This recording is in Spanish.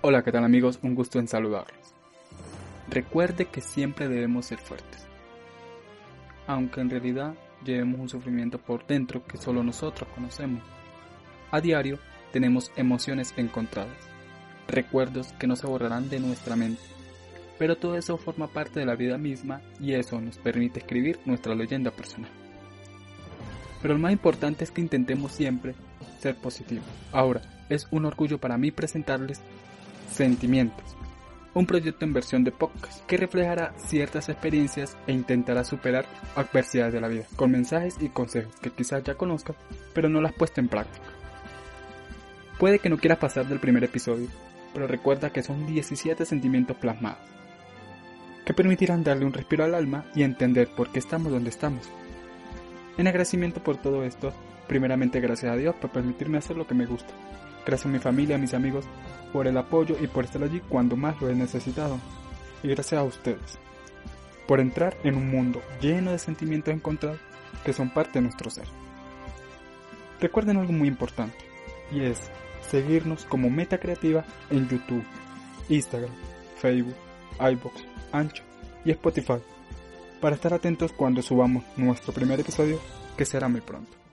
Hola, ¿qué tal amigos? Un gusto en saludarlos. Recuerde que siempre debemos ser fuertes. Aunque en realidad llevemos un sufrimiento por dentro que solo nosotros conocemos. A diario tenemos emociones encontradas, recuerdos que no se borrarán de nuestra mente. Pero todo eso forma parte de la vida misma y eso nos permite escribir nuestra leyenda personal. Pero lo más importante es que intentemos siempre ser positivos. Ahora, es un orgullo para mí presentarles Sentimientos, un proyecto en versión de podcast que reflejará ciertas experiencias e intentará superar adversidades de la vida, con mensajes y consejos que quizás ya conozcas, pero no las puesto en práctica. Puede que no quieras pasar del primer episodio, pero recuerda que son 17 sentimientos plasmados, que permitirán darle un respiro al alma y entender por qué estamos donde estamos. En agradecimiento por todo esto, primeramente gracias a Dios por permitirme hacer lo que me gusta. Gracias a mi familia, a mis amigos, por el apoyo y por estar allí cuando más lo he necesitado. Y gracias a ustedes, por entrar en un mundo lleno de sentimientos encontrados que son parte de nuestro ser. Recuerden algo muy importante, y es seguirnos como Meta Creativa en YouTube, Instagram, Facebook, iBox, Ancho y Spotify, para estar atentos cuando subamos nuestro primer episodio, que será muy pronto.